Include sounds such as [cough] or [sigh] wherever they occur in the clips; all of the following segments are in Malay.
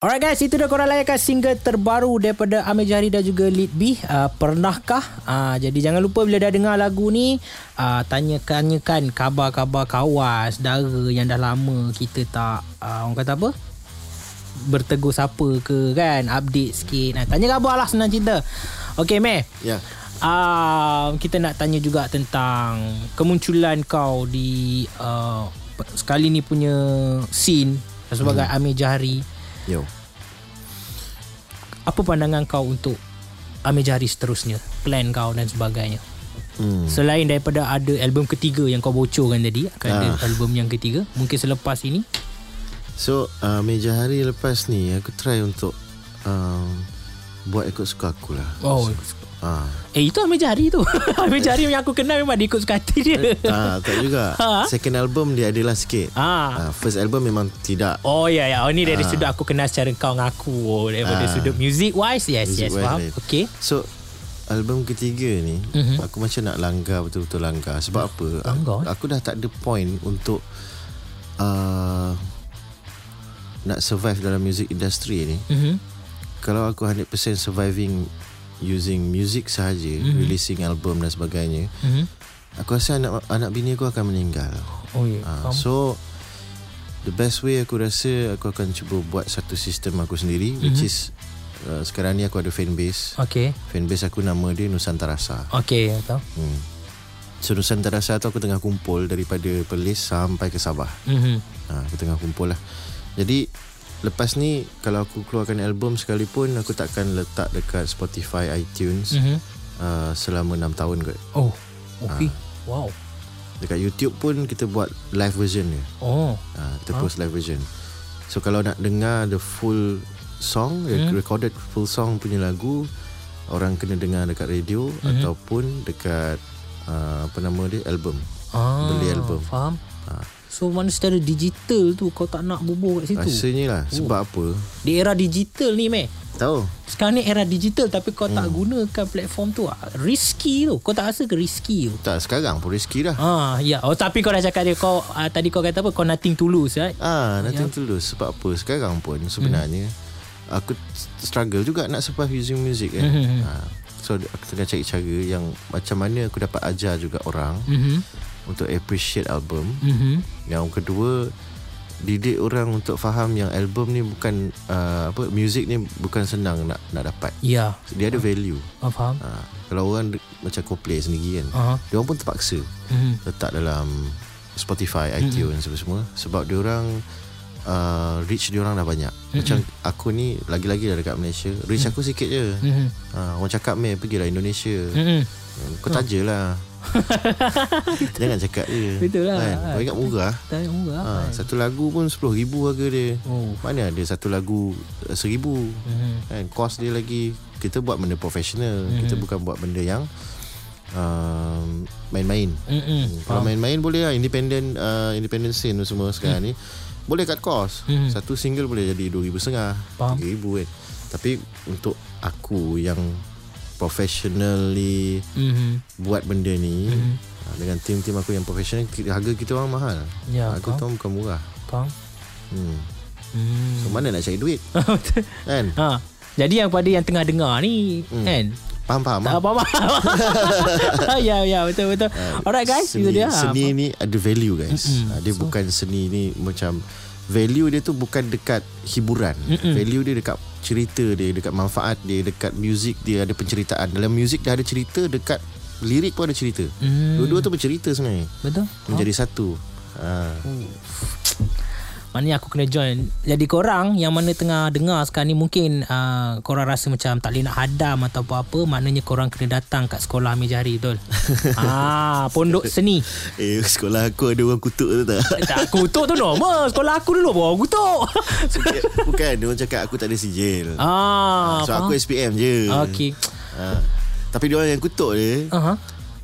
Alright guys, itu dah korang layankan single terbaru daripada Amir Jahari dan juga Lead B. Uh, pernahkah? Uh, jadi jangan lupa bila dah dengar lagu ni, uh, tanya-tanyakan khabar-khabar kawan, saudara yang dah lama kita tak, uh, orang kata apa? Bertegur siapa ke kan? Update sikit. Nah, tanya khabar lah senang cerita. Okay, Meh. Ya. Uh, kita nak tanya juga tentang kemunculan kau di uh, sekali ni punya scene sebagai hmm. Amir Jahari. Yo. Apa pandangan kau untuk Amir Jahari seterusnya? Plan kau dan sebagainya. Hmm. Selain daripada ada album ketiga yang kau bocorkan tadi, akan ada Ah. album yang ketiga. Mungkin selepas ini. So uh, meja hari lepas ni aku try untuk um, buat ikut suka aku lah. Oh. Ah. Eh itu Amir Jahari tu. [laughs] Amir Jahari yang aku kenal memang dia ikut suka hati dia. ah, tak juga. [laughs] Ha? Second album dia adalah sikit. Ah. Ah, first album memang tidak. Oh ya ya. Oh ni dari Ah. sudut aku kenal secara kau ngaku. Oh daripada Ah. sudut music wise yes Music yes wise, faham. right. Okay. So album ketiga ni Mhm. aku macam nak langgar betul-betul langgar sebab apa? Langgar? Aku, aku dah tak ada point untuk uh, nak survive dalam music industry ni. Mhm. Kalau aku 100% surviving using music sahaja, Mhm. releasing album dan sebagainya, Mhm. aku rasa anak anak bini aku akan meninggal. Oh ya. Ah, faham. so the best way aku rasa aku akan cuba buat satu sistem aku sendiri which Mhm. is uh, sekarang ni aku ada fan base. Okay. Fan base aku nama dia Nusantara Rasa. Okay. Tahu. Hmm. So Nusantara Rasa tu aku tengah kumpul daripada Perlis sampai ke Sabah. Mhm. Ha, aku tengah kumpul lah. Jadi lepas ni kalau aku keluarkan album sekalipun aku takkan letak dekat Spotify, iTunes Mhm. uh, selama 6 tahun kot. Oh. Okay. Ah. Wow. Dekat YouTube pun kita buat live version dia. Oh. Ha, kita post live version. So kalau nak dengar the full song, hmm. recorded full song punya lagu, orang kena dengar dekat radio hmm. ataupun dekat uh, apa nama dia album. Ah, Beli album. Faham. Ha. So mana secara digital tu kau tak nak bubuh kat situ? Rasanya lah sebab apa? Di era digital ni meh. Tahu? Sekarang ni era digital tapi kau tak gunakan platform tu. ah, Risky tu. Kau tak rasa ke risky tu? Tak sekarang pun rezeki dah. Ah, ya. Oh tapi kau dah cakap dia kau ah, tadi kau kata apa? Kau nothing to lose, right? Ah, nothing to lose sebab apa? Sekarang pun sebenarnya aku struggle juga nak survive using music kan. Mhm. Ha, so aku tengah cari cara yang macam mana aku dapat ajar juga orang Mhm. Untuk appreciate album. Mhm. Yang kedua didik orang untuk faham yang album ni bukan uh, apa music ni bukan senang nak nak dapat. Ya. Dia ada value. Ah, faham. Ha, kalau orang macam Coldplay sendiri kan. Aha. Dia orang pun terpaksa Mhm. letak dalam Spotify, iTunes mm semua sebab dia orang uh, reach dia orang dah banyak. Macam aku ni lagi-lagi dah dekat Malaysia, reach aku sikit je. Mhm. Ha, orang cakap meh pergilah Indonesia. Mhm. Kau taja lah. [laughs] Jangan cakap je. Betul lah. Kan? Kau ingat murah. Tak murah. Ha, satu lagu pun RM10,000 harga dia. Oh. Mana ada satu lagu uh, RM1,000. Mhm. Kan cost dia lagi kita buat benda profesional. Kita bukan buat benda yang um, main-main. Mhm. Kalau main-main boleh lah Independent uh, Independent scene semua sekarang ni Boleh cut cost Hmm. Satu single boleh jadi RM2,500 Faham. RM3,000 kan Tapi untuk aku yang Professionally Mhm. Buat benda ni uh, Dengan tim-tim aku yang professional Harga kita orang mahal Ya, faham. tu orang bukan murah Faham? hmm. Hmm. So mana nak cari duit. [laughs] Kan ha. Jadi yang pada yang tengah dengar ni Hmm. kan Faham-faham tak apa-apa. [laughs] ya ya betul betul. Alright guys, itu seni, dia. Seni ni ada value guys Mm-mm. uh, Dia bukan seni ni macam Value dia tu bukan dekat hiburan Mm-mm. Value dia dekat cerita dia Dekat manfaat dia Dekat muzik dia ada penceritaan Dalam muzik dia ada cerita Dekat lirik pun ada cerita Hmm. Dua-dua tu bercerita sebenarnya Betul. Menjadi satu ha. Maknanya aku kena join. Jadi korang Yang mana tengah dengar sekarang ni Mungkin uh, Korang rasa macam Tak boleh nak hadam Atau apa-apa Maknanya korang kena datang Kat sekolah Amir Jahari Betul? [laughs] Ah, Pondok seni. Eh sekolah aku ada orang kutuk tu tak? Tak kutuk tu normal. Sekolah aku dulu Bawa kutuk. Bukan dia orang cakap aku tak ada sijil. Ah, So aku SPM je. Okay ha. Tapi dia orang yang kutuk dia uh-huh.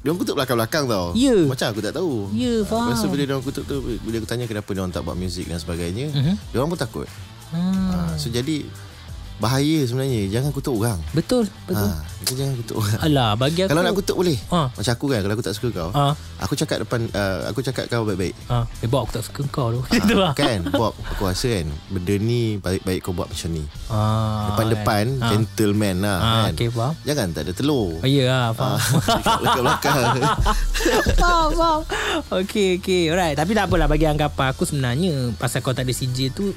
Dia orang kutuk belakang-belakang tau Ya. Macam aku tak tahu Ya, faham. Lepas tu bila dia orang kutuk tu Bila aku tanya kenapa dia orang tak buat muzik dan sebagainya Mhm. Dia orang pun takut hmm. ha, So jadi bahaya sebenarnya. Jangan kutuk orang. Betul, betul. Ha, kita jangan kutuk orang. Alah, bagi aku Kalau nak kutuk boleh. Ha. Macam aku kan kalau aku tak suka kau. Ha. Aku cakap depan uh, aku cakap kau baik-baik. Ha, eh, Bob aku tak suka kau tu. [laughs] Gitu lah. kan Bob aku rasa kan benda ni baik-baik kau buat macam ni Ah, depan-depan kan. gentleman lah Ah, kan okey, faham. jangan tak ada telur Oh, ya lah, faham. [laughs] Ah, dekat belakang [laughs] faham, faham. Okay, okay. Alright. Tapi tak apalah bagi anggapan aku sebenarnya pasal kau tak ada CJ tu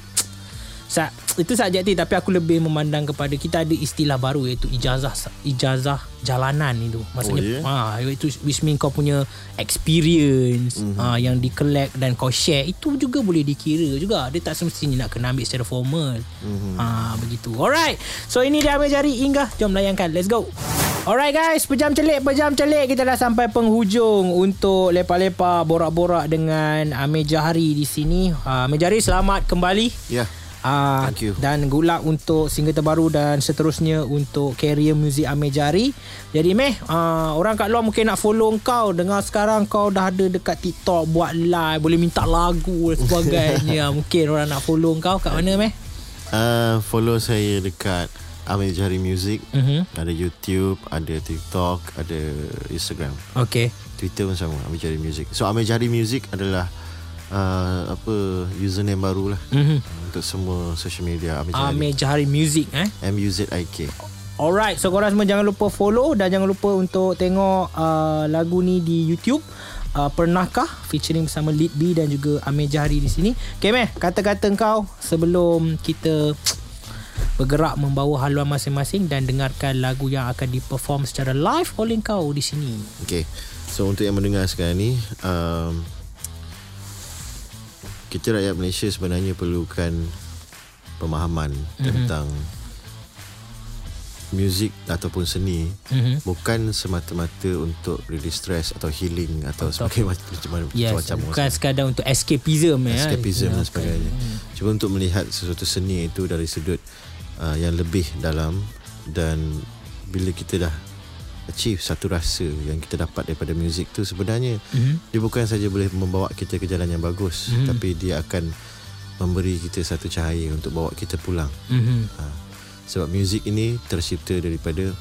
sa, itu subjektif tapi aku lebih memandang kepada kita ada istilah baru iaitu ijazah ijazah jalanan itu. Maksudnya Oh, ah itu which mean kau punya experience mm-hmm. ah yang di collect dan kau share itu juga boleh dikira juga. Dia tak semestinya nak kena ambil secara formal. Mm-hmm. ah begitu. Alright. So ini dia ambil jari. Inggah jom layankan. Let's go. Alright guys, pejam celik, pejam celik. Kita dah sampai penghujung untuk lepak-lepak borak-borak dengan Amir Jahari di sini. Uh, Amir Jahari selamat kembali. ya Uh, Thank you. Dan good luck untuk single terbaru dan seterusnya untuk career muzik Amir Jari. Jadi meh, uh, orang kat luar mungkin nak follow kau. Dengar sekarang kau dah ada dekat TikTok buat live, boleh minta lagu dan sebagainya. [laughs] mungkin orang nak follow kau kat mana meh? uh, follow saya dekat Amir Jari Music Mhm. ada YouTube ada TikTok ada Instagram Okay. Twitter pun sama Amir Jari Music so Amir Jari Music adalah uh, apa username baru lah Mhm. untuk semua social media Amir Jari Amir Jahari Music eh. M-U-Z-I-K Alright, so korang semua jangan lupa follow dan jangan lupa untuk tengok uh, lagu ni di YouTube. Uh, Pernahkah featuring bersama Lead B dan juga Amir Jahari di sini. Okay meh, kata-kata kau sebelum kita bergerak membawa haluan masing-masing dan dengarkan lagu yang akan diperform secara live oleh kau di sini. Okay So untuk yang mendengar sekarang ni um, Kita rakyat Malaysia sebenarnya perlukan Pemahaman mm-hmm. tentang Muzik ataupun seni Mhm. Bukan semata-mata untuk release stress Atau healing Atau sebagainya [laughs] macam, macam, Yes, macam bukan sekadar untuk escapism ya. escapism dan Okay. sebagainya. Cuba untuk melihat sesuatu seni itu dari sudut uh, yang lebih dalam dan bila kita dah achieve satu rasa yang kita dapat daripada muzik tu sebenarnya Mhm. dia bukan saja boleh membawa kita ke jalan yang bagus Mhm. tapi dia akan memberi kita satu cahaya untuk bawa kita pulang. Mhm. Ha. Sebab muzik ini tercipta daripada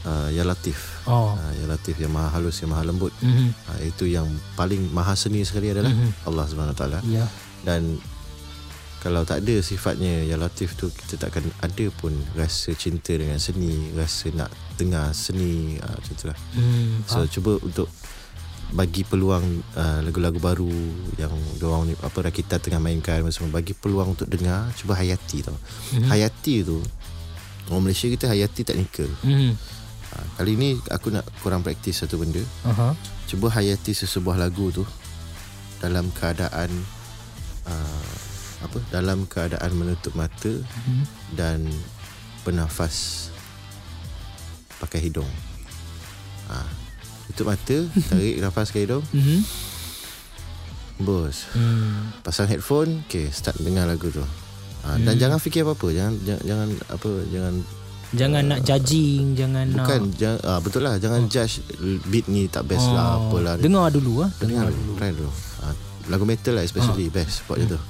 uh, Ya Latif. Oh. Uh, ya Latif yang maha halus yang maha lembut. Mhm. Uh, itu yang paling maha seni sekali adalah Mhm. Allah Subhanahu Wa Taala Ya. dan kalau tak ada sifatnya yang latif tu kita tak akan ada pun rasa cinta dengan seni rasa nak dengar seni uh, macam tu lah Hmm. so cuba untuk bagi peluang uh, lagu-lagu baru yang diorang ni apa kita tengah mainkan semua bagi peluang untuk dengar cuba hayati tau mm-hmm. hayati tu orang Malaysia kita hayati teknikal Mhm. uh, kali ni aku nak korang praktis satu benda Aha. cuba hayati sesebuah lagu tu dalam keadaan uh, apa dalam keadaan menutup mata Mhm. dan bernafas pakai hidung. Ha, tutup mata, tarik nafas ke hidung, Mhm. bos. Hmm. Pasang headphone, okay, start dengar lagu tu. Ha, dan jangan fikir apa-apa, jangan jangan, jangan apa jangan Jangan nak judging, jangan bukan nak jangan, ah, betul lah jangan judge beat ni tak best lah apalah ni. Dengar dulu ah. Dengar dulu, try dulu. Ha, lagu metal lah especially best buat macam tu.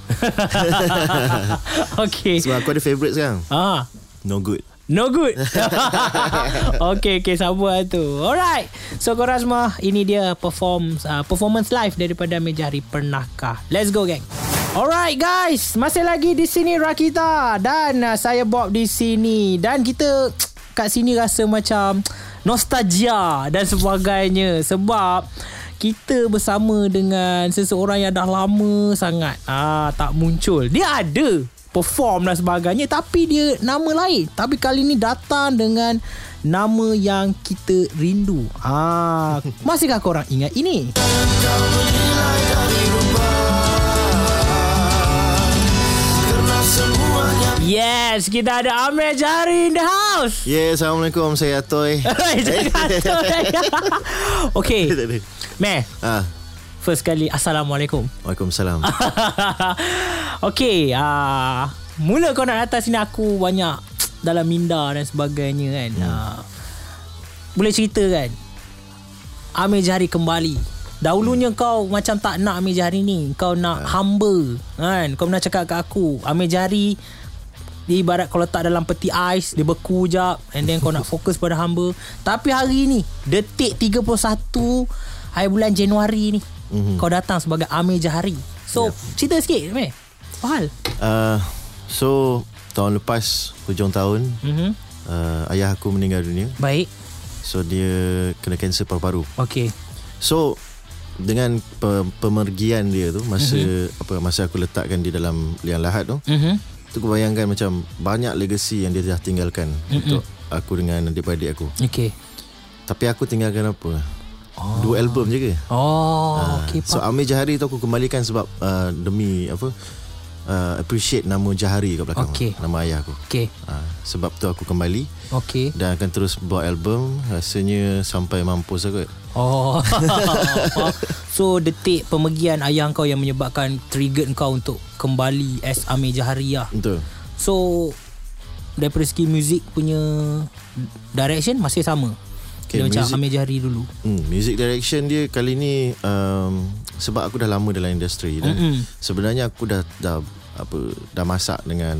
[laughs] okay. Sebab aku ada favourite sekarang. Ah, No good. No good. [laughs] okay, okay, sabar tu. Alright. So korang semua, ini dia perform uh, performance live daripada Mejari Pernahkah. Let's go gang. Alright guys, masih lagi di sini Rakita dan uh, saya Bob di sini dan kita kat sini rasa macam nostalgia dan sebagainya sebab kita bersama dengan seseorang yang dah lama sangat ah tak muncul. Dia ada perform dan sebagainya tapi dia nama lain. Tapi kali ni datang dengan nama yang kita rindu. Ah, masihkah korang ingat ini? Yes, kita ada Amir Jari in the house. Yeah, Assalamualaikum. Saya Atoy. [laughs] Tu. [laughs] okay. Meh, ah, first kali Assalamualaikum. Waalaikumsalam. [laughs] okay, uh, mula kau nak datang sini aku banyak dalam minda dan sebagainya kan. Hmm. Uh, boleh cerita kan? Amir Jahari kembali. Dahulunya hmm. kau macam tak nak Amir Jahari ni. Kau nak Ha. humble kan. Kau pernah cakap kat aku, Amir Jahari dia ibarat kau letak dalam peti ais dia beku jap and then kau nak [laughs] fokus pada hamba tapi hari ni detik 31 hari bulan Januari ni mm-hmm. kau datang sebagai Amir Jahari so yep. cerita sikit meh apa hal Uh, so tahun lepas hujung tahun mm-hmm. uh, ayah aku meninggal dunia. baik So dia kena kanser paru-paru. okey So dengan pe- pemergian dia tu masa mm-hmm. apa masa aku letakkan di dalam liang lahat tu, mhm tu aku bayangkan macam banyak legacy yang dia dah tinggalkan mm-hmm. untuk aku dengan adik-beradik aku. okey Tapi aku tinggalkan apa? Oh. Dua album je ke? oh Ah, okey so Amir Jahari tu aku kembalikan sebab uh, demi apa? Uh, appreciate nama Jahari kat belakang. Okey. Nama ayah aku. okey Uh, sebab tu aku kembali okey dan akan terus buat album rasanya sampai mampus aku. Oh [laughs] So detik pemergian ayah kau Yang menyebabkan Trigger kau untuk Kembali as Amir Jahari lah Betul. So Daripada segi muzik punya Direction Masih sama Okay, okay, Dia macam music- Amir Jahari dulu Hmm, music direction dia kali ni um, sebab aku dah lama dalam industri dan Mm-mm. sebenarnya aku dah dah apa dah masak dengan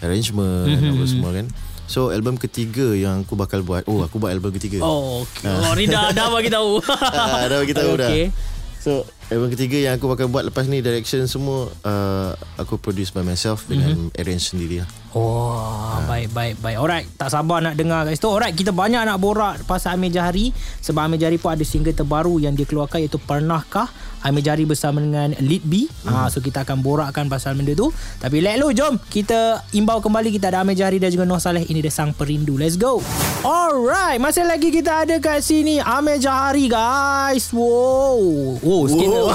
arrangement mm-hmm. apa semua kan. So album ketiga yang aku bakal buat. Oh, aku buat album ketiga. Oh, okay. oh Rida dah bagi tahu [laughs] Ah, dah bagi tahu dah. okay. So album ketiga yang aku bakal buat lepas ni direction semua uh, aku produce by myself dengan mm-hmm. arrange sendiri lah. Oh Baik baik baik. Alright Tak sabar nak dengar kat situ. Alright kita banyak nak borak Pasal Amir Jahari. Sebab Amir Jahari pun ada single terbaru Yang dia keluarkan Iaitu Pernahkah? Amir Jahari bersama dengan Lead B. Mm. ha, So kita akan borakkan Pasal benda tu. Tapi let lu jom Kita imbau kembali. Kita ada Amir Jahari Dan juga Noh Saleh. Ini dia Sang Perindu. Let's go Alright Masih lagi kita ada kat sini. Amir Jahari guys. Wow. Wow sikit Wow.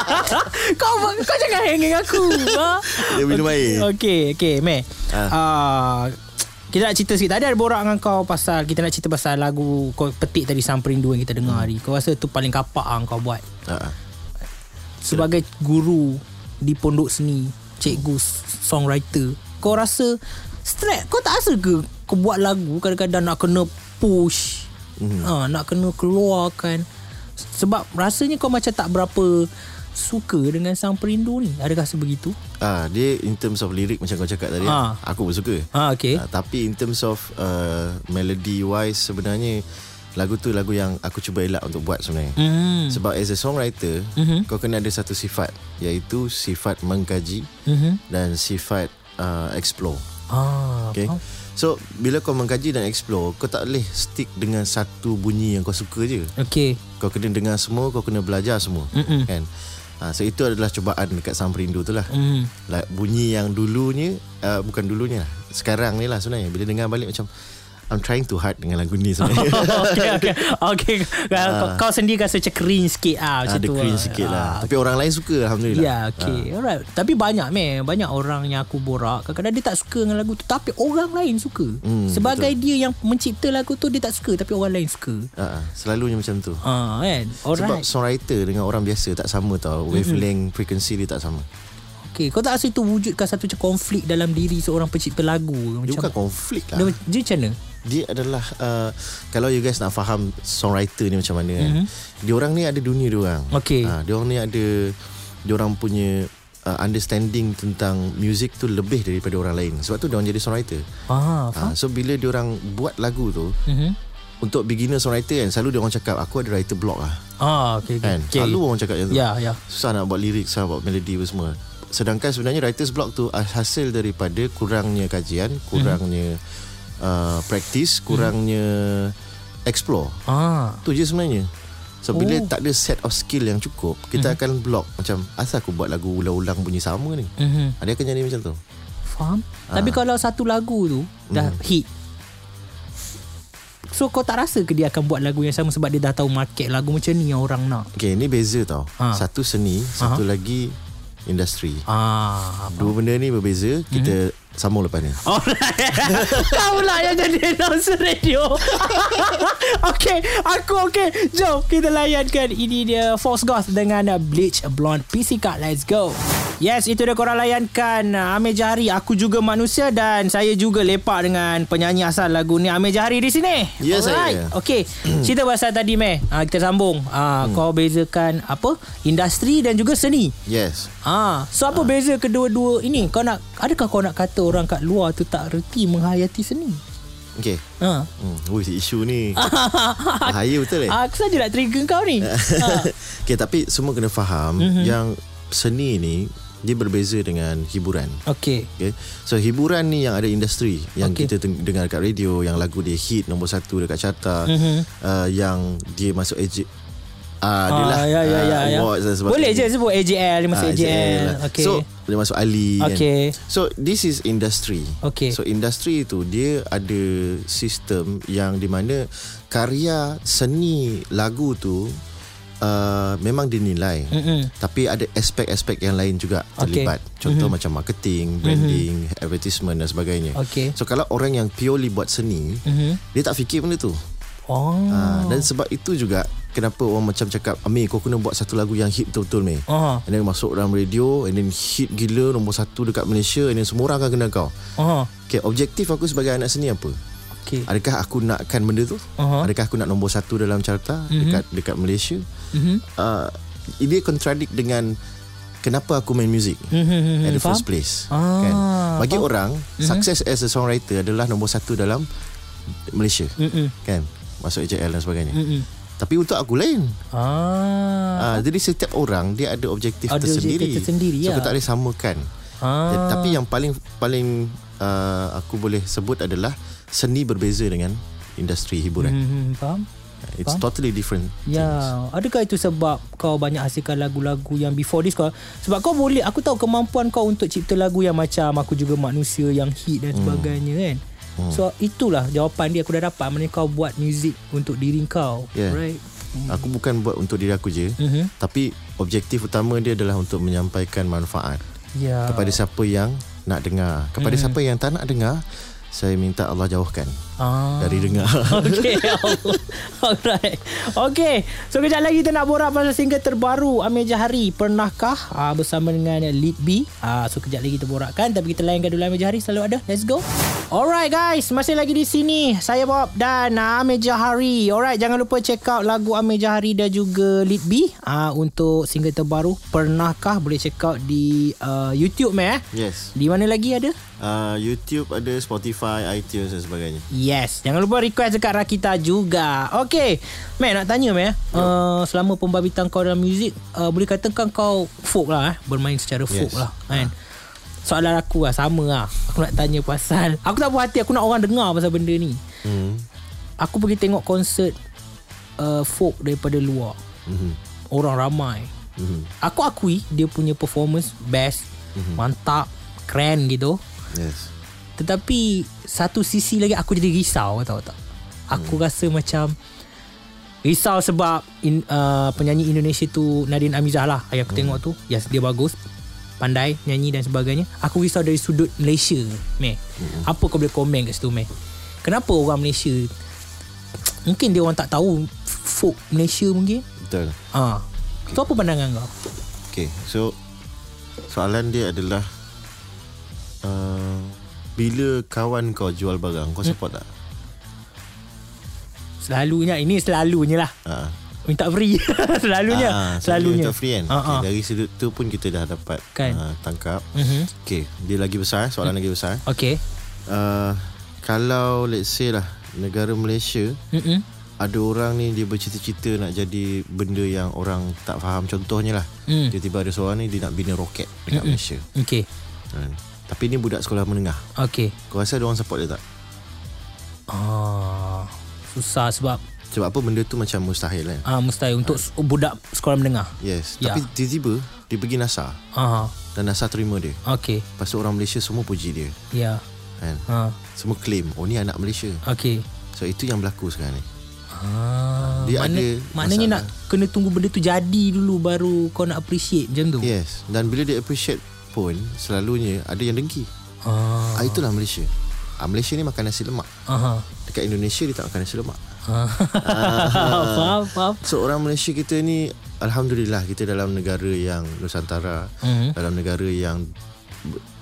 [laughs] kau, kau jangan hanging aku ha? Dia minum air. Okay Okay Meh. Ah. uh, Kita nak cerita sikit. Tadi ada borak dengan kau Pasal Kita nak cerita pasal lagu Kau petik tadi Sang Perindu Yang kita dengar hari. Kau rasa tu paling kapak lah Kau buat. Uh, Sebagai guru Di pondok seni Cikgu Songwriter Kau rasa Stress Kau tak rasa ke Kau buat lagu Kadang-kadang nak kena push Mhm. ha, Nak kena keluarkan Sebab rasanya kau macam tak berapa Suka dengan Sang Perindu ni Adakah sebegitu? ah, dia in terms of lirik macam kau cakap tadi, Ah. aku pun suka. Ha, okay. Uh, tapi in terms of uh, melody wise sebenarnya lagu tu lagu yang aku cuba elak untuk buat sebenarnya. Hmm. Sebab as a songwriter, Mhm. kau kena ada satu sifat iaitu sifat mengkaji Mhm. dan sifat uh, explore. Ah, Okay. faham. So bila kau mengkaji dan explore, kau tak boleh stick dengan satu bunyi yang kau suka je. Okay. Kau kena dengar semua, kau kena belajar semua. Mm-mm. Kan? Ha, so itu adalah cubaan dekat Sang Perindu tu lah. Mm. like, bunyi yang dulunya uh, bukan dulunya lah sekarang ni lah sebenarnya bila dengar balik macam I'm trying too hard dengan lagu ni sebenarnya [laughs] okay, okay. Okay. Kau, kau sendiri rasa macam cringe sikit ah, macam ada tu. cringe ah. sikit Ah, lah tapi orang lain suka Alhamdulillah Ya, okay. Alright. Tapi banyak meh, banyak orang yang aku borak, kadang-kadang dia tak suka dengan lagu tu tapi orang lain suka. Hmm, Sebagai dia yang mencipta lagu tu dia tak suka tapi orang lain suka. ha, selalunya macam tu Ah, kan? sebab Alright. songwriter dengan orang biasa tak sama tau wavelength frequency dia tak sama Okay, kau tak rasa itu wujudkan satu macam konflik dalam diri seorang pencipta lagu? dia Macam bukan konflik dia, lah dia macam mana? dia adalah uh, kalau you guys nak faham songwriter ni macam mana kan Mhm. dia orang ni ada dunia dia orang Okay. ha, dia orang ni ada dia orang punya uh, understanding tentang music tu lebih daripada orang lain sebab tu dia orang jadi songwriter Ah? Ha, so bila dia orang buat lagu tu Mhm. untuk beginner songwriter kan selalu dia orang cakap aku ada writer block lah Ah, okay, okay. kan okay. selalu orang cakap macam tu Ya, ya. susah nak buat lirik susah buat melodi apa semua sedangkan sebenarnya writer's block tu ah, hasil daripada kurangnya kajian kurangnya uh, practice kurangnya explore Ah. tu je sebenarnya so bila Oh. tak ada set of skill yang cukup kita akan block macam asal aku buat lagu ulang-ulang bunyi sama ni. Ah, dia akan jadi macam tu Faham? Tapi kalau satu lagu tu dah hit. So kau tak rasa ke dia akan buat lagu yang sama sebab dia dah tahu market lagu macam ni yang orang nak. Okay, ni beza tau. Ha. Satu seni, satu lagi industri. Ah. Dua benda ni berbeza, kita sambung lepas ni. Alright. [laughs] Kau lah yang jadi announcer radio. [laughs] okay, aku okay. Jom kita layankan ini dia Force Ghost dengan Bleach Blonde PC Card. Let's go. Yes, itu dia korang layankan uh, Amir Jahari. Aku juga manusia dan saya juga lepak dengan penyanyi asal lagu ni Amir Jahari di sini. Ya, saya. Okey, [clears throat] cerita pasal tadi Meh. Uh, kita sambung. Uh, hmm. Kau bezakan apa? Industri dan juga seni. Yes. Ah, so apa beza kedua-dua ini? Kau nak adakah kau nak kata orang kat luar tu tak reti menghayati seni? Okay. Ha. Hmm, ui, isu ni [laughs] bahaya betul eh? Aku saja nak trigger kau ni. [laughs] ha. Okay, tapi semua kena faham mm-hmm. yang seni ni dia berbeza dengan hiburan. Okey. Okay. So hiburan ni yang ada industri yang Okey. kita dengar kat radio yang lagu dia hit nombor satu dekat carta Mhm. uh, yang dia masuk AJ Ah, dia Ah, lah ya, ya, ya, ya. dan sebagainya. Boleh je sebut AJL Dia masuk Ah, AJL, lah. Okay So dia masuk Ali Okey. kan. So this is industry. Okey. So industry tu dia ada sistem yang di mana karya seni lagu tu uh, memang dinilai. Mm-mm. Tapi ada aspek-aspek yang lain juga terlibat. Contoh mm-hmm. macam marketing, branding, mm-hmm. advertisement dan sebagainya. Okey. So kalau orang yang purely buat seni, Mhm. dia tak fikir benda tu. Oh Ha, dan sebab itu juga kenapa orang macam cakap Amir kau kena buat satu lagu yang hit betul-betul Amir. Aha. And then masuk dalam radio And then hit gila Nombor satu dekat Malaysia And then semua orang akan kenal kau Aha. Okay objektif aku sebagai anak seni apa Okey Adakah aku nakkan benda tu Aha. Adakah aku nak nombor satu dalam carta mm-hmm. Dekat dekat Malaysia Mhm. uh, Dia contradict dengan Kenapa aku main muzik Mhm. At the Faham? first place Ah, kan? Bagi faham. orang Success as a songwriter Adalah nombor satu dalam Malaysia Mm-mm. Kan Masuk AJL dan sebagainya Mm-mm. Tapi untuk aku lain Ah. Ah, jadi setiap orang dia ada objektif Ada tersendiri. objektif tersendiri, so ya. tak boleh samakan. Ah. Tapi yang paling paling uh, aku boleh sebut adalah seni berbeza dengan industri hiburan. Hmm, faham? It's faham. totally different. Ya, things. adakah itu sebab kau banyak hasilkan lagu-lagu yang before this kau sebab kau boleh aku tahu kemampuan kau untuk cipta lagu yang macam aku juga manusia yang hit dan sebagainya kan. Hmm. So itulah jawapan dia aku dah dapat mana kau buat muzik untuk diri kau. Yeah. Right. Aku bukan buat untuk diri aku je, Mhm. tapi objektif utama dia adalah untuk menyampaikan manfaat Ya. kepada siapa yang nak dengar. Kepada Hmm. siapa yang tak nak dengar, saya minta Allah jauhkan ah. dari dengar. [laughs] Okay Alright. Okay So kejap lagi kita nak borak Pasal single terbaru Amir Jahari. Pernahkah uh, Bersama dengan Lead B? Uh, So kejap lagi kita borakkan. Tapi kita layankan dulu Amir Jahari. Selalu ada. Let's go Alright guys. Masih lagi di sini. Saya Bob Dan uh, Amir Jahari. Alright Jangan lupa check out Lagu Amir Jahari Dan juga Lead B uh, Untuk single terbaru. Pernahkah Boleh check out di uh, YouTube meh yes. Di mana lagi ada? Uh, YouTube ada Spotify, iTunes dan sebagainya. Yes. Jangan lupa request dekat Rakita juga. Okay Mac nak tanya Mac uh, Selama pembabitan kau dalam muzik uh, Boleh katakan kau folk lah eh? Bermain secara folk Yes. lah kan? Soalan aku lah Sama lah Aku nak tanya pasal Aku tak puas hati Aku nak orang dengar pasal benda ni Hmm. Aku pergi tengok konsert uh, Folk daripada luar Mhm. Orang ramai Mhm. Aku akui Dia punya performance Best Mantap Keren gitu Yes. Tetapi Satu sisi lagi Aku jadi risau Tahu tak Aku hmm. rasa macam Risau sebab in, uh, Penyanyi Indonesia tu Nadine Amizah lah Yang aku hmm. tengok tu Yes dia bagus Pandai Nyanyi dan sebagainya Aku risau dari sudut Malaysia Meh hmm. Apa kau boleh komen kat situ Meh Kenapa orang Malaysia Mungkin dia orang tak tahu Folk Malaysia mungkin Betul. Ah, Tu apa pandangan kau Okay, so soalan dia adalah uh, bila kawan kau jual barang, kau support tak? Selalunya Ini selalunya lah Ha. Minta free [laughs] Selalunya Ah, Selalunya Minta free kan? Ah, okay, ah. dari sudut tu pun kita dah dapat Kan. uh, tangkap. Mhm. Okay, dia lagi besar, soalan lagi besar. Okay Uh, kalau let's say lah negara Malaysia Mm-mm. ada orang ni dia bercita-cita nak jadi benda yang orang tak faham contohnya lah. Mm. Tiba-tiba ada seorang ni dia nak bina roket dekat Malaysia. Okay Kan? Tapi ni budak sekolah menengah. Okay Kau rasa ada orang support dia tak? ah, Susah sebab Sebab apa benda tu macam mustahil kan? ah, Mustahil Untuk s- budak sekolah menengah Yes. Ya. Tapi tiba-tiba dia pergi NASA ah, dan NASA terima dia. Okay Lepas tu orang Malaysia semua puji dia. Ya Kan? ah, Semua claim, oh ni anak Malaysia. Okay So itu yang berlaku sekarang ni. ah, Dia mana, ada Maknanya masalah. nak Kena tunggu benda tu jadi dulu Baru kau nak appreciate Macam tu Yes. Dan bila dia appreciate pun selalunya ada yang dengki. ah, Ah, itulah Malaysia. Ah, Malaysia ni makan nasi lemak. Aha. Dekat Indonesia dia tak makan nasi lemak. Ah. [laughs] Faham Faham So orang Malaysia kita ni alhamdulillah kita dalam negara yang nusantara, Mhm. dalam negara yang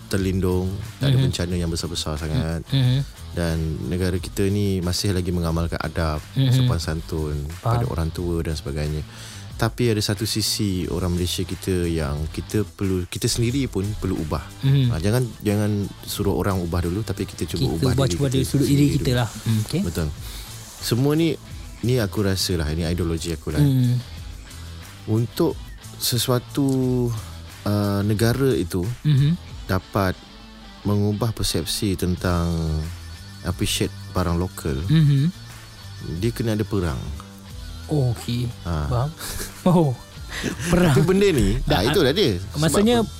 terlindung, tak ada bencana yang besar-besar sangat Mhm. dan negara kita ni masih lagi mengamalkan adab, Mhm. sopan santun Faham. pada orang tua dan sebagainya. Tapi ada satu sisi orang Malaysia kita yang kita perlu kita sendiri pun perlu ubah. Mhm. Ha, jangan jangan suruh orang ubah dulu tapi kita cuba Kita ubah buat diri cuba kita dari sudut diri kita lah. Hmm, okay. Betul. Semua ni ni aku rasa lah ini ideologi aku lah. Hmm. Untuk sesuatu uh, negara itu Mhm. dapat mengubah persepsi tentang appreciate barang lokal, Mhm. dia kena ada perang. Oh, okey. Ha. Faham? Oh. Perang. Tapi benda ni, [laughs] Dah, dah, itulah dia. Maksudnya apa?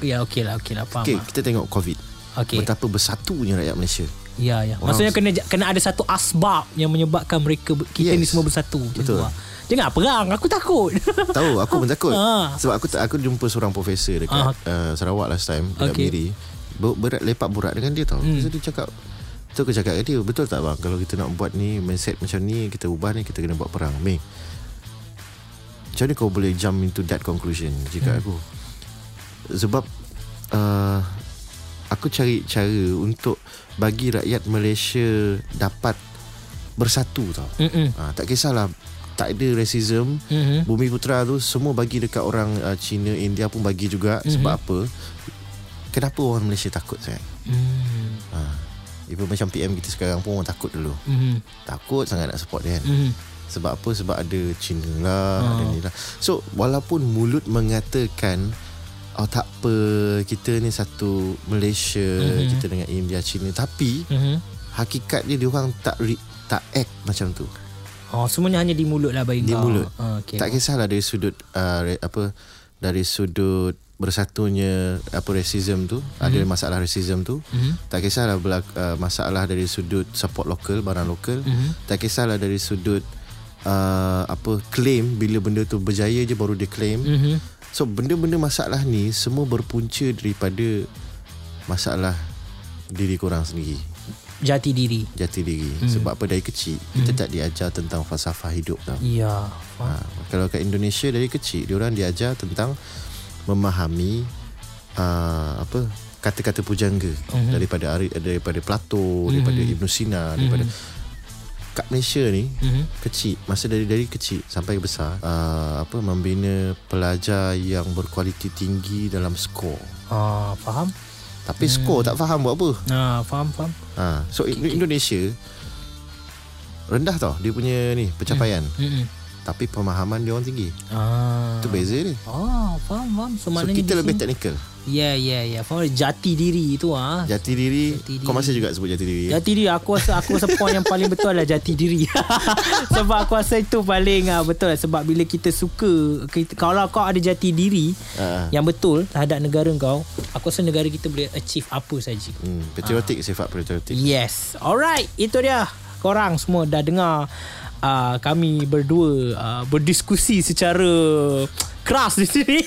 ya okey lah, okey lah faham. okay, lah. kita tengok COVID. Okey. Betapa bersatunya rakyat Malaysia. Ya ya. Orang- Maksudnya kena kena ada satu asbab yang menyebabkan mereka kita ni Yes. semua bersatu Betul. tu. lah. Jangan perang, aku takut. [laughs] Tahu aku pun takut. Ah. Sebab aku aku jumpa seorang profesor dekat Ah. uh, Sarawak last time dekat Okay. Miri. Ber, berat lepak borak dengan dia tau. Hmm. Hmm. dia cakap Tu aku cakap dia Betul tak bang Kalau kita nak buat ni Mindset macam ni Kita ubah ni Kita kena buat perang Mei Macam mana kau boleh Jump into that conclusion Jika hmm. aku Sebab uh, Aku cari cara Untuk Bagi rakyat Malaysia Dapat Bersatu tau Mm-mm. ha, Tak kisahlah Tak ada racism Mhm. Bumi Putra tu Semua bagi dekat orang uh, China India pun bagi juga Mhm. Sebab apa Kenapa orang Malaysia takut sangat Hmm. ha. Even macam PM kita sekarang pun Orang takut dulu Mhm. Takut sangat nak support dia kan Mhm. Sebab apa Sebab ada China lah Oh. Ada ni lah So walaupun mulut mengatakan Oh tak apa Kita ni satu Malaysia Mhm. Kita dengan India China Tapi Mhm. Hakikat dia orang tak re, Tak act macam tu Oh, semuanya hanya di mulut lah bagi Di kau. mulut. Ah, okay. Tak kisahlah dari sudut uh, re, apa dari sudut bersatunya apa racism tu mm-hmm. ada masalah racism tu Mhm. tak kisahlah belak, uh, masalah dari sudut support lokal barang lokal Mhm. tak kisahlah dari sudut uh, apa claim bila benda tu berjaya je baru dia claim Mhm. So benda-benda masalah ni semua berpunca daripada masalah diri korang sendiri. Jati diri. jati diri. Hmm. sebab apa? Dari kecil. Kita tak diajar tentang falsafah hidup tau. Ya. Ha, kalau kat Indonesia dari kecil dia orang diajar tentang memahami uh, apa? Kata-kata pujangga Mhm. daripada Ari, daripada Plato, daripada Ibn Sina, daripada kat Malaysia ni Mhm. kecil masa dari dari kecil sampai besar uh, apa membina pelajar yang berkualiti tinggi dalam skor. Ah, faham? Tapi skor tak faham buat apa. Ah, faham, faham. Ha, so okay, Indonesia rendah tau dia punya ni pencapaian. Mhm. Tapi pemahaman dia orang tinggi. Ah. Itu beza dia. Oh, faham, faham. So, So kita lebih sini- teknikal. Ya, ya, ya. Faham jati diri tu ah. Jati diri, Jati Kau diri. masih juga sebut jati diri ya? Jati diri aku rasa aku rasa point yang paling betul adalah jati diri. [laughs] sebab aku rasa itu paling uh, betul lah. sebab bila kita suka kita, kalau kau ada jati diri Ah. yang betul terhadap negara kau, aku rasa negara kita boleh achieve apa saja. hmm, Patriotik sifat patriotik Yes. Alright, itu dia. Korang semua dah dengar uh, kami berdua uh, berdiskusi secara keras di sini.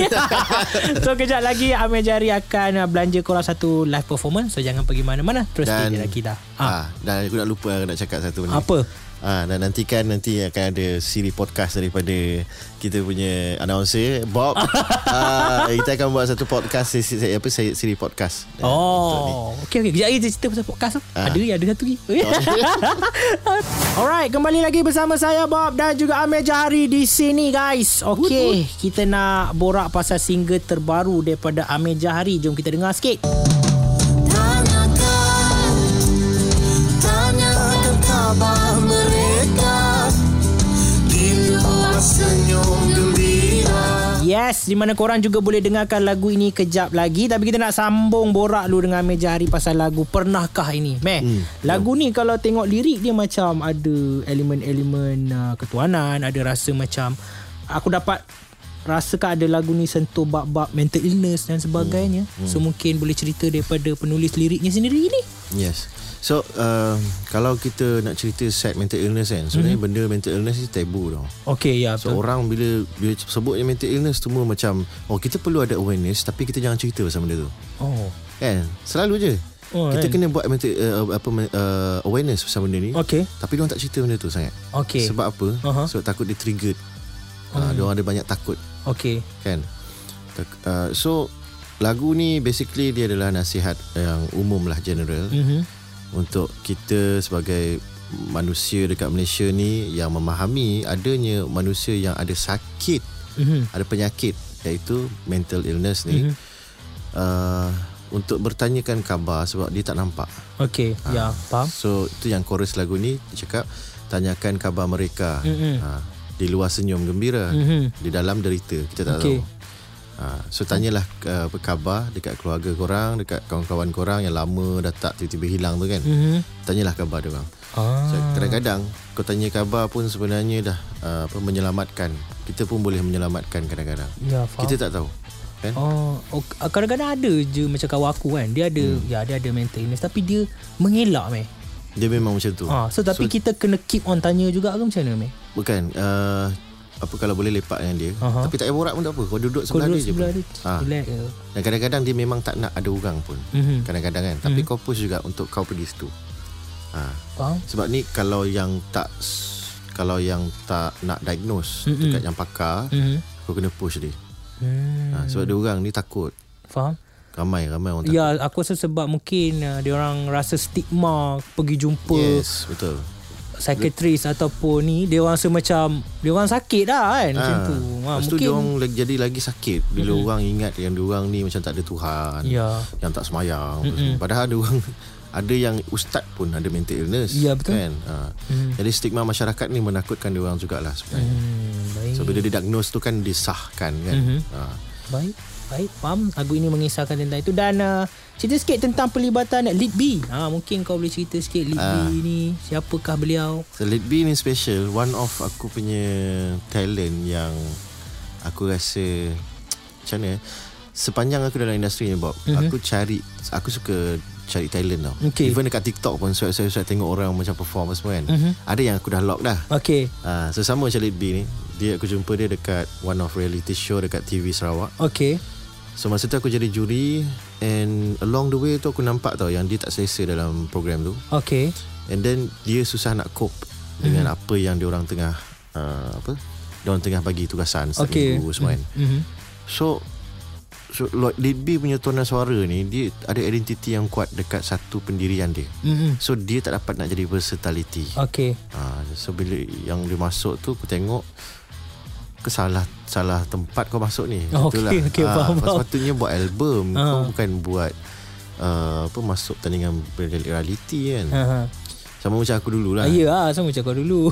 [laughs] so kejap lagi Amir Jari akan uh, belanja korang satu live performance. So jangan pergi mana-mana. Terus Dan kita. Ha. ah, Dan aku nak lupa nak cakap satu ni Apa? Ah, dan nantikan nanti akan ada siri podcast daripada kita punya announcer Bob. ah, [laughs] kita akan buat satu podcast siri, siri- apa siri, siri podcast. Oh, okey okey. Kejap lagi kita cerita pasal podcast tu. Ah. Ada ada satu lagi. [laughs] Alright, kembali lagi bersama saya Bob dan juga Amir Jahari di sini guys. Okey, kita nak borak pasal single terbaru daripada Amir Jahari. Jom kita dengar sikit. Tanyakan Tanyakan kabar Yes, di mana korang juga boleh dengarkan lagu ini kejap lagi tapi kita nak sambung borak dulu dengan Amir Jahari pasal lagu Pernahkah ini. Meh, hmm, lagu ni kalau tengok lirik dia macam ada elemen-elemen uh, ketuanan, ada rasa macam aku dapat rasakan ada lagu ni sentuh bab-bab mental illness dan sebagainya. Hmm, hmm. So mungkin boleh cerita daripada penulis liriknya sendiri ni. Yes. So uh, kalau kita nak cerita set mental illness kan, sebenarnya mm-hmm. benda mental illness ni tabu tau. Okey, ya So betul. orang bila bila sebutnya mental illness semua macam oh kita perlu ada awareness tapi kita jangan cerita pasal benda tu. Oh. Kan? Selalu je. Oh, kita kan? kena buat mental uh, apa uh, awareness pasal benda ni. Okey. Tapi dia tak cerita benda tu sangat. Okey. Sebab apa? Aha. Sebab takut dia triggered. uh, dia orang ada banyak takut Okay. kan uh, so lagu ni basically dia adalah nasihat yang umum lah general Mhm. Untuk kita sebagai manusia dekat Malaysia ni yang memahami adanya manusia yang ada sakit Mhm. ada penyakit iaitu mental illness ni Mhm. uh, untuk bertanyakan khabar sebab dia tak nampak Okay. Ya, faham. so itu yang chorus lagu ni dia cakap tanyakan khabar mereka Mhm. ha, di luar senyum gembira Mhm. di dalam derita kita tak Okey. tahu ha, so tanyalah uh, apa khabar dekat keluarga korang dekat kawan-kawan korang yang lama dah tak tiba-tiba hilang tu kan Mhm. tanyalah khabar dia orang Ah. so, kadang-kadang kau tanya khabar pun sebenarnya dah uh, apa menyelamatkan kita pun boleh menyelamatkan kadang-kadang Ya, faham. kita tak tahu kan Oh, oh, kadang-kadang ada je macam kawan aku kan. Dia ada hmm. ya dia ada mental illness tapi dia mengelak meh. dia memang macam tu Ha, so tapi so, kita kena keep on tanya juga ke macam mana meh? bukan uh, apa kalau boleh lepak dengan dia Aha. tapi tak payah borak pun tak apa kau duduk Kau sebelah duduk dia je sebelah pun. dia. Ha. Relax dan kadang-kadang dia memang tak nak ada orang pun Mhm. kadang-kadang kan tapi kau push juga untuk kau pergi situ ha. Faham? sebab ni kalau yang tak kalau yang tak nak diagnose Mm-mm. dekat yang pakar Mhm. kau kena push dia Hmm. ha, sebab dia orang ni takut Faham? ramai ramai orang takut Ya, aku rasa sebab mungkin uh, dia orang rasa stigma pergi jumpa yes betul psikiatris ataupun ni dia orang rasa macam dia orang sakit dah kan Ah, macam tu. Ha, Lepas tu dia orang jadi lagi sakit Bila mm-hmm. orang ingat yang dia orang ni macam tak ada Tuhan Ya. Yang tak semayang mm-hmm. Padahal ada orang [laughs] Ada yang ustaz pun ada mental illness Ya, betul. kan? Ha. Mm-hmm. Jadi stigma masyarakat ni menakutkan dia orang jugalah sebenarnya Hmm, baik. So bila dia diagnose tu kan disahkan kan Mhm. ha. Baik. Baik, faham. Lagu ini mengisahkan tentang itu dan uh, cerita sikit tentang pelibatan Lead B. Ha, mungkin kau boleh cerita sikit Lead Ah. B ni, siapakah beliau? So Lead B ni special One of aku punya talent yang Aku rasa Macam mana eh? Sepanjang aku dalam industri ni Bob mm-hmm. Aku cari Aku suka cari talent tau Okay. Even dekat TikTok pun Swipe-swipe tengok orang macam perform semua kan Mhm. Ada yang aku dah lock dah Okey. ha, So sama macam Lead B ni dia Aku jumpa dia dekat One of reality show Dekat TV Sarawak Okey. So masa tu aku jadi juri And along the way tu Aku nampak tau Yang dia tak selesa dalam program tu Okey. And then dia susah nak cope dengan Mhm. apa yang dia orang tengah uh, apa? Dia orang tengah bagi tugasan setiap Okey. minggu semua kan. Mhm. So so Lloyd Lead B punya tona suara ni dia ada identiti yang kuat dekat satu pendirian dia. Mhm. So dia tak dapat nak jadi versatility. Okey. Ha, so bila yang dia masuk tu aku tengok ke salah salah tempat kau masuk ni. Oh, Itulah. okey, okey, Ah, faham. Sepatutnya buat album. Ah. Kau bukan buat uh, apa masuk tandingan reality kan. Ha ha. Sama macam aku dulu lah. Ya, ah, sama macam kau dulu.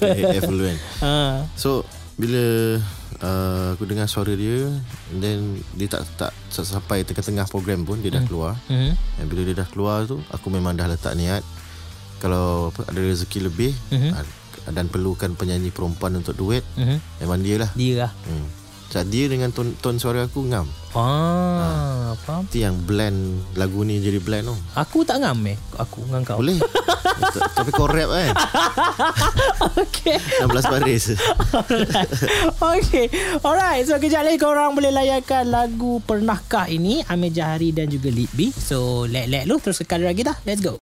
AF dulu kan ha. [laughs] So Bila uh, Aku dengar suara dia and Then Dia tak tak Sampai tengah-tengah program pun Dia dah keluar Mhm. Dan bila dia dah keluar tu Aku memang dah letak niat Kalau apa, ada rezeki lebih Mhm. Dan perlukan penyanyi perempuan Untuk duet Mhm. Memang dia lah Dia lah. hmm. Sebab dia dengan ton, ton suara aku ngam Ah, faham. Itu yang blend Lagu ni jadi blend tu Aku tak ngam eh. Aku dengan kau. Boleh [laughs] Tapi kau rap kan Okey. 16 baris [laughs] okay Alright So kejap lagi korang boleh layankan lagu Pernahkah ini Amir Jahari dan juga B So let-let lu Terus sekali lagi dah Let's go